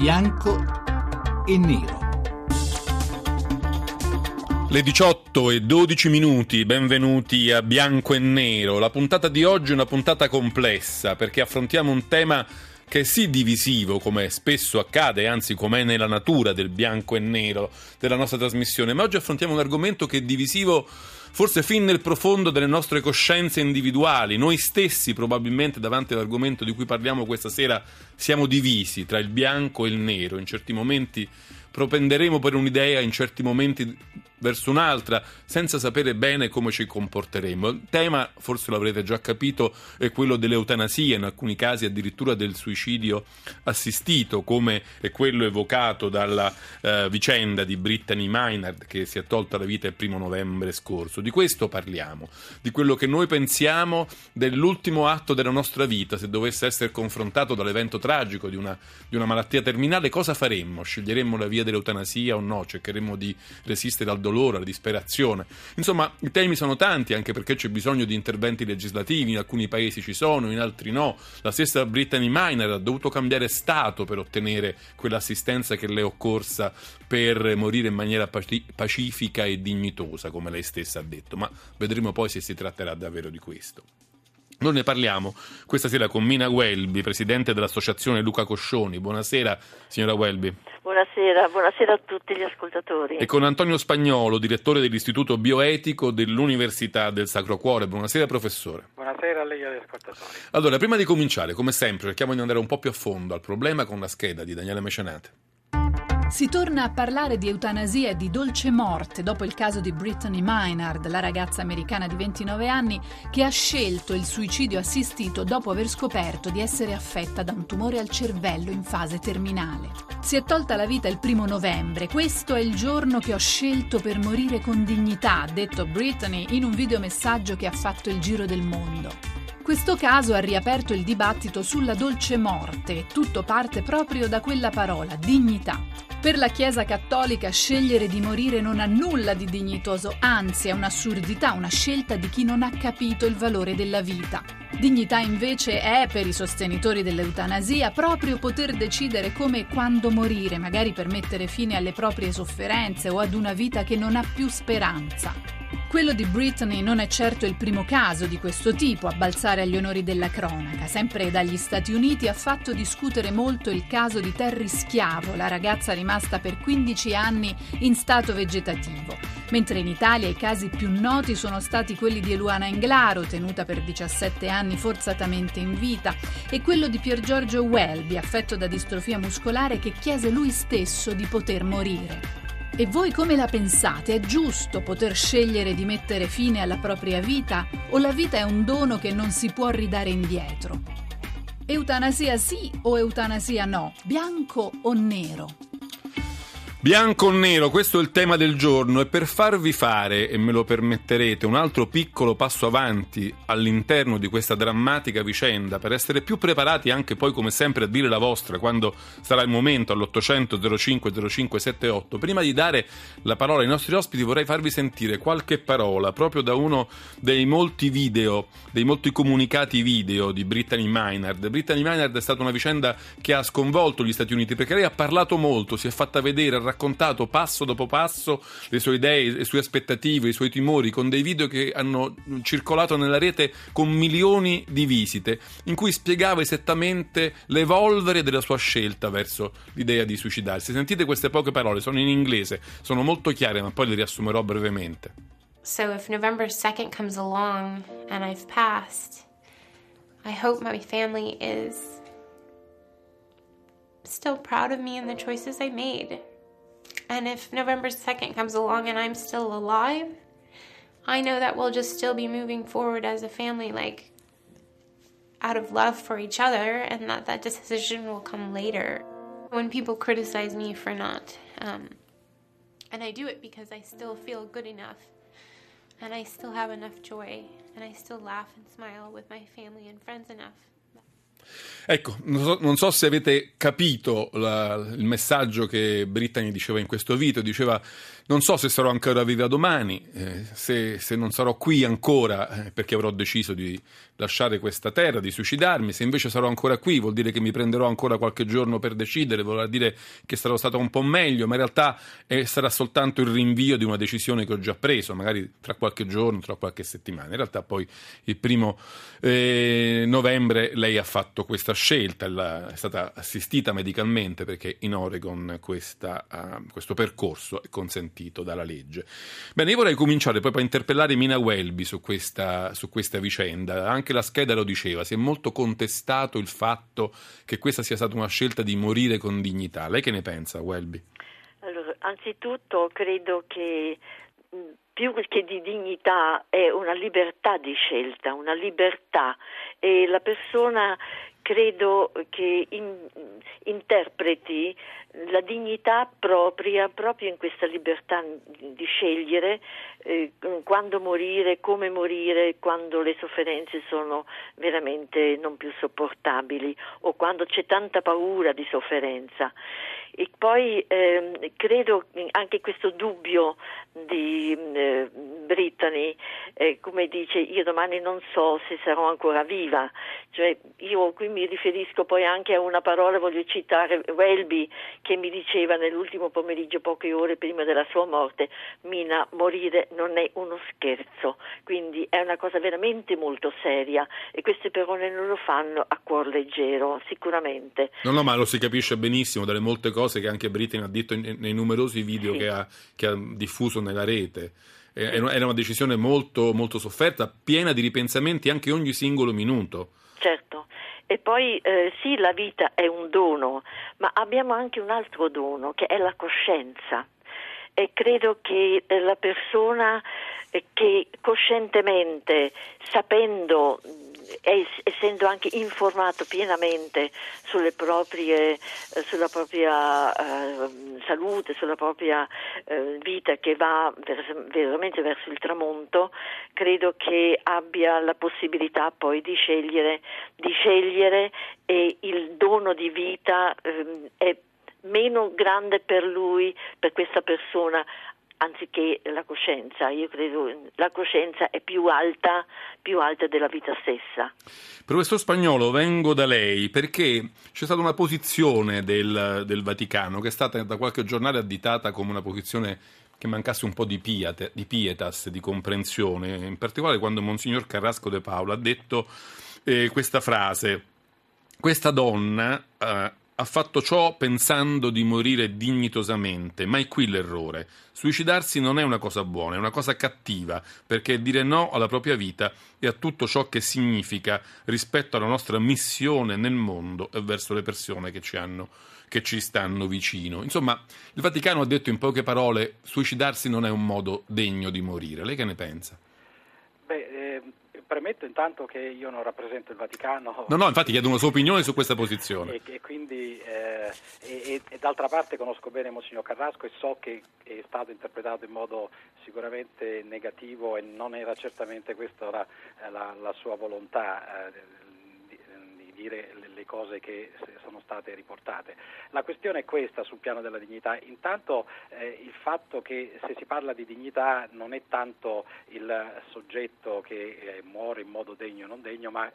bianco e nero. Le 18 e 12 minuti, benvenuti a Bianco e Nero. La puntata di oggi è una puntata complessa perché affrontiamo un tema che è sì divisivo, come spesso accade, anzi come è nella natura del bianco e nero della nostra trasmissione, ma oggi affrontiamo un argomento che è divisivo forse fin nel profondo delle nostre coscienze individuali. Noi stessi probabilmente davanti all'argomento di cui parliamo questa sera siamo divisi tra il bianco e il nero, in certi momenti propenderemo per un'idea, in certi momenti verso un'altra senza sapere bene come ci comporteremo. Il tema, forse l'avrete già capito, è quello dell'eutanasia, in alcuni casi addirittura del suicidio assistito, come è quello evocato dalla eh, vicenda di Brittany Maynard che si è tolta la vita il primo novembre scorso. Di questo parliamo, di quello che noi pensiamo dell'ultimo atto della nostra vita, se dovesse essere confrontato dall'evento tragico di una, di una malattia terminale, cosa faremmo? Sceglieremmo la via dell'eutanasia o no? Cercheremmo di resistere al dolore? Dolore, alla disperazione. Insomma, i temi sono tanti anche perché c'è bisogno di interventi legislativi, in alcuni paesi ci sono, in altri no. La stessa Brittany Miner ha dovuto cambiare stato per ottenere quell'assistenza che le è occorsa per morire in maniera pacifica e dignitosa, come lei stessa ha detto, ma vedremo poi se si tratterà davvero di questo. Noi ne parliamo questa sera con Mina Welby, presidente dell'associazione Luca Coscioni. Buonasera, signora Welby. Buonasera, buonasera a tutti gli ascoltatori. E con Antonio Spagnolo, direttore dell'Istituto Bioetico dell'Università del Sacro Cuore. Buonasera, professore. Buonasera a lei e agli ascoltatori. Allora, prima di cominciare, come sempre, cerchiamo di andare un po' più a fondo al problema con la scheda di Daniele Mecenate. Si torna a parlare di eutanasia e di dolce morte dopo il caso di Brittany Maynard, la ragazza americana di 29 anni che ha scelto il suicidio assistito dopo aver scoperto di essere affetta da un tumore al cervello in fase terminale. Si è tolta la vita il primo novembre. Questo è il giorno che ho scelto per morire con dignità, ha detto Brittany in un videomessaggio che ha fatto il giro del mondo. Questo caso ha riaperto il dibattito sulla dolce morte e tutto parte proprio da quella parola, dignità. Per la Chiesa cattolica scegliere di morire non ha nulla di dignitoso, anzi è un'assurdità, una scelta di chi non ha capito il valore della vita. Dignità invece è, per i sostenitori dell'eutanasia, proprio poter decidere come e quando morire, magari per mettere fine alle proprie sofferenze o ad una vita che non ha più speranza. Quello di Britney non è certo il primo caso di questo tipo a balzare agli onori della cronaca. Sempre dagli Stati Uniti ha fatto discutere molto il caso di Terry Schiavo, la ragazza rimasta per 15 anni in stato vegetativo. Mentre in Italia i casi più noti sono stati quelli di Eluana Englaro, tenuta per 17 anni forzatamente in vita, e quello di Pier Giorgio Welby, affetto da distrofia muscolare, che chiese lui stesso di poter morire. E voi come la pensate? È giusto poter scegliere di mettere fine alla propria vita o la vita è un dono che non si può ridare indietro? Eutanasia sì o eutanasia no? Bianco o nero? Bianco o nero, questo è il tema del giorno e per farvi fare, e me lo permetterete, un altro piccolo passo avanti all'interno di questa drammatica vicenda, per essere più preparati anche poi come sempre a dire la vostra quando sarà il momento all'800 05 0578, prima di dare la parola ai nostri ospiti vorrei farvi sentire qualche parola proprio da uno dei molti video, dei molti comunicati video di Brittany Maynard. Brittany Maynard è stata una vicenda che ha sconvolto gli Stati Uniti perché lei ha parlato molto, si è fatta vedere, raccontato passo dopo passo le sue idee, le sue aspettative, i suoi timori, con dei video che hanno circolato nella rete con milioni di visite, in cui spiegava esattamente l'evolvere della sua scelta verso l'idea di suicidarsi. Sentite queste poche parole, sono in inglese, sono molto chiare, ma poi le riassumerò brevemente. So if November 2nd comes along and I've passed, I hope my family is still proud of me and the choices I made. And if November 2nd comes along and I'm still alive, I know that we'll just still be moving forward as a family, like out of love for each other, and that that decision will come later. When people criticize me for not, um, and I do it because I still feel good enough, and I still have enough joy, and I still laugh and smile with my family and friends enough Ecco, non so, non so, se avete capito la, il messaggio che Brittany diceva in questo video, diceva Non so se sarò ancora viva domani, eh, se, se, non sarò qui ancora eh, perché avrò deciso di lasciare questa terra, di suicidarmi, se invece sarò ancora qui vuol dire che mi prenderò ancora qualche giorno per decidere, vuol dire che sarò stato un po' meglio, ma in realtà eh, sarà soltanto il rinvio di una decisione che ho già preso, magari tra qualche giorno, tra qualche settimana. In realtà poi il primo eh, novembre lei ha fatto questa scelta, è stata assistita medicalmente perché in Oregon questa, uh, questo percorso è consentito garantito dalla legge. Bene, io vorrei cominciare proprio a interpellare Mina Welby su questa, su questa vicenda. Anche la scheda lo diceva, si è molto contestato il fatto che questa sia stata una scelta di morire con dignità. Lei che ne pensa, Welby? Allora, anzitutto credo che più che di dignità è una libertà di scelta, una libertà e la persona credo che in, interpreti la dignità propria proprio in questa libertà di scegliere eh, quando morire, come morire, quando le sofferenze sono veramente non più sopportabili o quando c'è tanta paura di sofferenza. E poi eh, credo anche questo dubbio di eh, Brittany, eh, come dice io domani non so se sarò ancora viva, cioè io qui mi riferisco poi anche a una parola, voglio citare Welby che mi diceva nell'ultimo pomeriggio poche ore prima della sua morte, Mina, morire non è uno scherzo, quindi è una cosa veramente molto seria e queste persone non lo fanno a cuor leggero, sicuramente. No, no, ma lo si capisce benissimo dalle molte cose che anche Brittany ha detto nei numerosi video sì. che, ha, che ha diffuso nella rete era una decisione molto, molto sofferta, piena di ripensamenti anche ogni singolo minuto. Certo. E poi eh, sì, la vita è un dono, ma abbiamo anche un altro dono che è la coscienza. E credo che eh, la persona eh, che coscientemente, sapendo essendo anche informato pienamente proprie, eh, sulla propria uh, salute, sulla propria uh, vita che va veramente verso il tramonto, credo che abbia la possibilità poi di scegliere, di scegliere e il dono di vita um, è meno grande per lui, per questa persona, anziché la coscienza. Io credo che la coscienza è più alta, più alta della vita stessa. Professor Spagnolo, vengo da lei perché c'è stata una posizione del, del Vaticano che è stata da qualche giornale additata come una posizione che mancasse un po' di, piate, di pietas, di comprensione, in particolare quando Monsignor Carrasco de Paolo ha detto eh, questa frase. Questa donna eh, ha fatto ciò pensando di morire dignitosamente, ma è qui l'errore. Suicidarsi non è una cosa buona, è una cosa cattiva, perché dire no alla propria vita e a tutto ciò che significa rispetto alla nostra missione nel mondo e verso le persone che ci, hanno, che ci stanno vicino. Insomma, il Vaticano ha detto in poche parole, suicidarsi non è un modo degno di morire. Lei che ne pensa? Premetto intanto che io non rappresento il Vaticano. No, no, infatti chiedo una sua opinione su questa posizione. E, e quindi, eh, e, e, d'altra parte conosco bene Monsignor Carrasco e so che è stato interpretato in modo sicuramente negativo e non era certamente questa la, la, la sua volontà. Eh, dire le cose che sono state riportate. La questione è questa sul piano della dignità. Intanto eh, il fatto che se si parla di dignità non è tanto il soggetto che eh, muore in modo degno o non degno, ma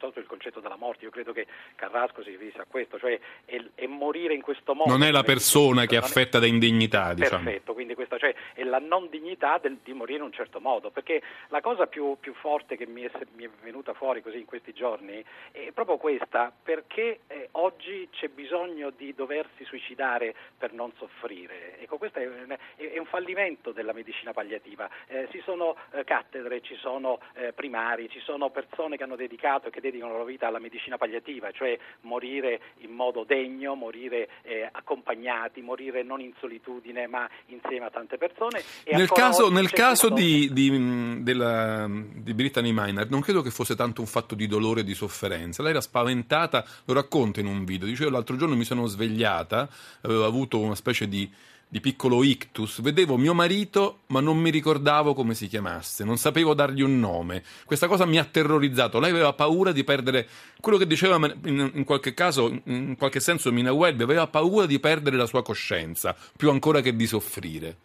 purtroppo il concetto della morte. Io credo che Carrasco si riferisca a questo, cioè è, è, morire in questo modo. Non è la persona che è affetta da indegnità, diciamo. Perfetto, quindi questa cioè, è la non dignità del, di morire in un certo modo, perché la cosa più, più forte che mi è, mi è, venuta fuori così in questi giorni è proprio questa, perché eh, oggi c'è bisogno di doversi suicidare per non soffrire. Ecco, questo è, è, è un fallimento della medicina palliativa. Eh, ci sono eh, cattedre, ci sono eh, primari, ci sono persone che hanno dedicato e che dedicano la vita alla medicina palliativa, cioè morire in modo degno, morire eh, accompagnati, morire non in solitudine ma insieme a tante persone. nel caso, nel caso di, di, della, di Brittany Miner non credo che fosse tanto un fatto di dolore e di sofferenza, lei era spaventata, lo racconta in un video, dice l'altro giorno mi sono svegliata, avevo avuto una specie di di piccolo ictus, vedevo mio marito ma non mi ricordavo come si chiamasse, non sapevo dargli un nome. Questa cosa mi ha terrorizzato. Lei aveva paura di perdere quello che diceva in, in qualche caso, in qualche senso Mina Welby, aveva paura di perdere la sua coscienza, più ancora che di soffrire.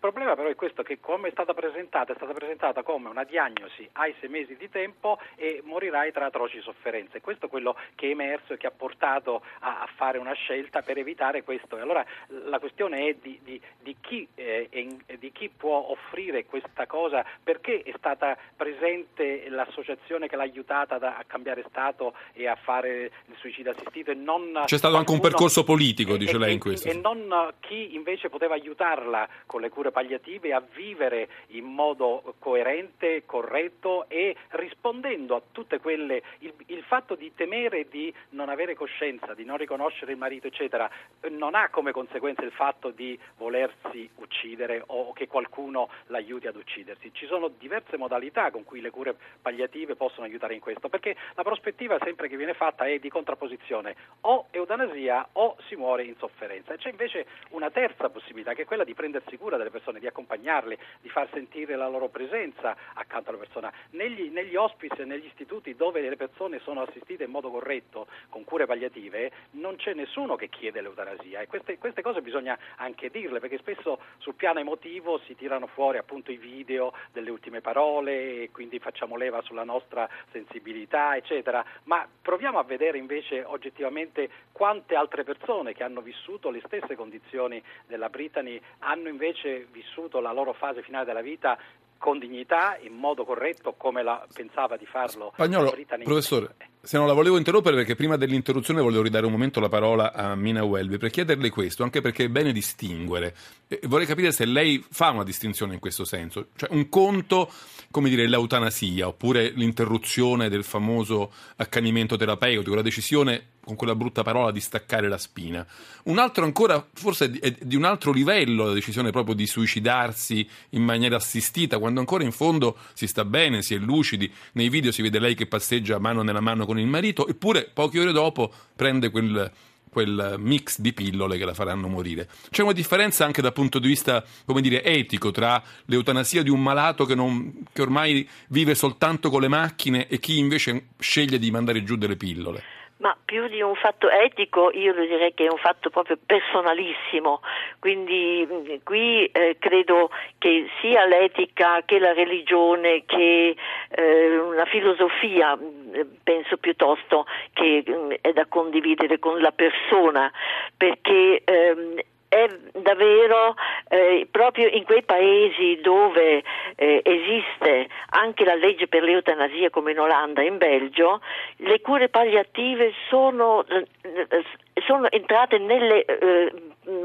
Il problema però è questo che come è stata presentata, è stata presentata come una diagnosi hai sei mesi di tempo e morirai tra atroci sofferenze. Questo è quello che è emerso e che ha portato a, a fare una scelta per evitare questo. E allora la questione è di, di, di, chi, eh, di chi può offrire questa cosa, perché è stata presente l'associazione che l'ha aiutata a cambiare stato e a fare il suicidio assistito e non... C'è stato anche un percorso politico, dice e, lei in questo. E non chi invece poteva aiutarla con le cure palliative a vivere in modo coerente, corretto e rispondendo a tutte quelle... Il, il fatto di temere di non avere coscienza, di non riconoscere il marito, eccetera, non ha come conseguenza il fatto di volersi uccidere o che qualcuno l'aiuti ad uccidersi. Ci sono diverse modalità con cui le cure palliative possono aiutare in questo, perché la prospettiva sempre che viene fatta è di contrapposizione o eutanasia o si muore in sofferenza. C'è invece una terza possibilità che è quella di prendersi cura delle persone, di accompagnarle, di far sentire la loro presenza accanto alla persona. Negli, negli hospice, negli istituti dove le persone sono assistite in modo corretto con cure palliative non c'è nessuno che chiede l'eutanasia e queste, queste cose bisogna anche dirle perché spesso sul piano emotivo si tirano fuori appunto i video delle ultime parole e quindi facciamo leva sulla nostra sensibilità eccetera, ma proviamo a vedere invece oggettivamente quante altre persone che hanno vissuto le stesse condizioni della Brittany hanno invece vissuto la loro fase finale della vita con dignità, in modo corretto, come la pensava di farlo Spagnolo, professore, se non la volevo interrompere perché prima dell'interruzione volevo ridare un momento la parola a Mina Welby per chiederle questo, anche perché è bene distinguere. E vorrei capire se lei fa una distinzione in questo senso. Cioè un conto, come dire, l'eutanasia oppure l'interruzione del famoso accanimento terapeutico, la decisione con quella brutta parola di staccare la spina. Un altro ancora, forse è di un altro livello la decisione proprio di suicidarsi in maniera assistita, quando ancora in fondo si sta bene, si è lucidi. Nei video si vede lei che passeggia mano nella mano con il marito, eppure poche ore dopo prende quel, quel mix di pillole che la faranno morire. C'è una differenza anche dal punto di vista, come dire, etico tra l'eutanasia di un malato che, non, che ormai vive soltanto con le macchine e chi invece sceglie di mandare giù delle pillole. Ma più di un fatto etico, io lo direi che è un fatto proprio personalissimo, quindi qui eh, credo che sia l'etica che la religione che eh, una filosofia, penso piuttosto che mh, è da condividere con la persona, perché ehm, è davvero eh, proprio in quei paesi dove eh, esiste anche la legge per l'eutanasia come in Olanda e in Belgio, le cure palliative sono, eh, sono entrate nelle eh,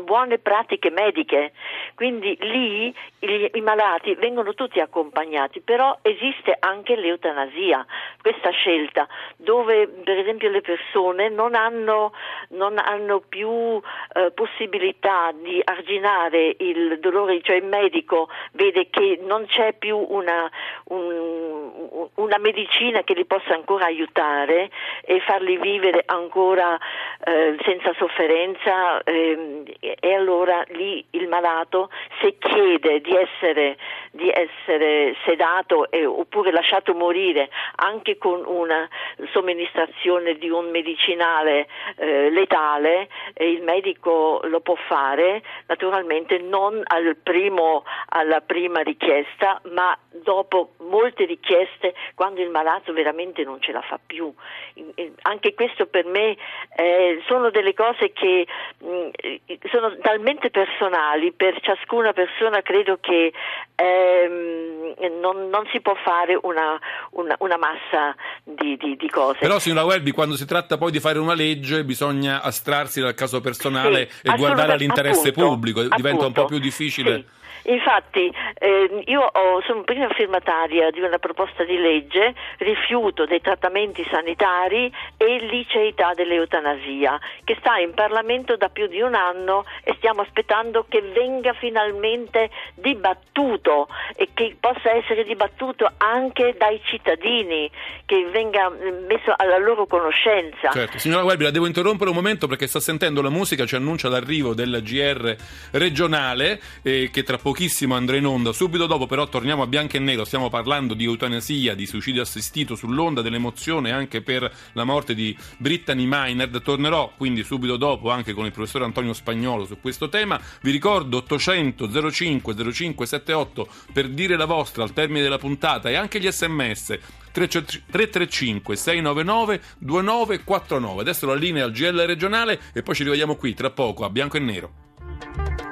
buone pratiche mediche, quindi lì i, i malati vengono tutti accompagnati, però esiste anche l'eutanasia, questa scelta dove per esempio le persone non hanno, non hanno più eh, possibilità di arginare il dolore, cioè il medico vede che non c'è più una, un, una medicina che li possa ancora aiutare e farli vivere ancora eh, senza sofferenza eh, e allora lì il malato se chiede di essere, di essere sedato e, oppure lasciato morire anche con una somministrazione di un medicinale eh, letale, il medico lo può fare fare, naturalmente non al primo, alla prima richiesta, ma dopo molte richieste quando il malato veramente non ce la fa più. Anche questo per me eh, sono delle cose che mh, mm, sono talmente personali, per ciascuna persona credo che ehm, non, non, si può fare una, una, una massa di, di, di, cose. Però signora Welby, quando si tratta poi di fare una legge bisogna astrarsi dal caso personale sì, e guardare all'interesse appunto, pubblico, diventa appunto, un po' più difficile. Sì. Infatti eh, io ho, sono prima firmataria di una proposta di legge rifiuto dei trattamenti sanitari e liceità dell'eutanasia che sta in Parlamento da più di un anno e stiamo aspettando che venga finalmente dibattuto e che possa essere dibattuto anche dai cittadini, che venga messo alla loro conoscenza. Certo, signora Guelbi, la devo interrompere un momento perché sta sentendo la musica, ci annuncia l'arrivo della GR regionale eh, che tra pochissimo andrà in onda. Subito dopo però torniamo a bianco e nero, stiamo parlando di eutanasia, di suicidio assistito sull'onda dell'emozione anche per la morte di Brittany Maynard. Tornerò quindi subito dopo anche con il professor Antonio Spagnolo su questo tema. Vi ricordo 800 05 05 78 per dire la vostra al termine della puntata e anche gli sms 335 699 2949. Adesso la linea al GL regionale e poi ci rivediamo qui tra poco a bianco e nero.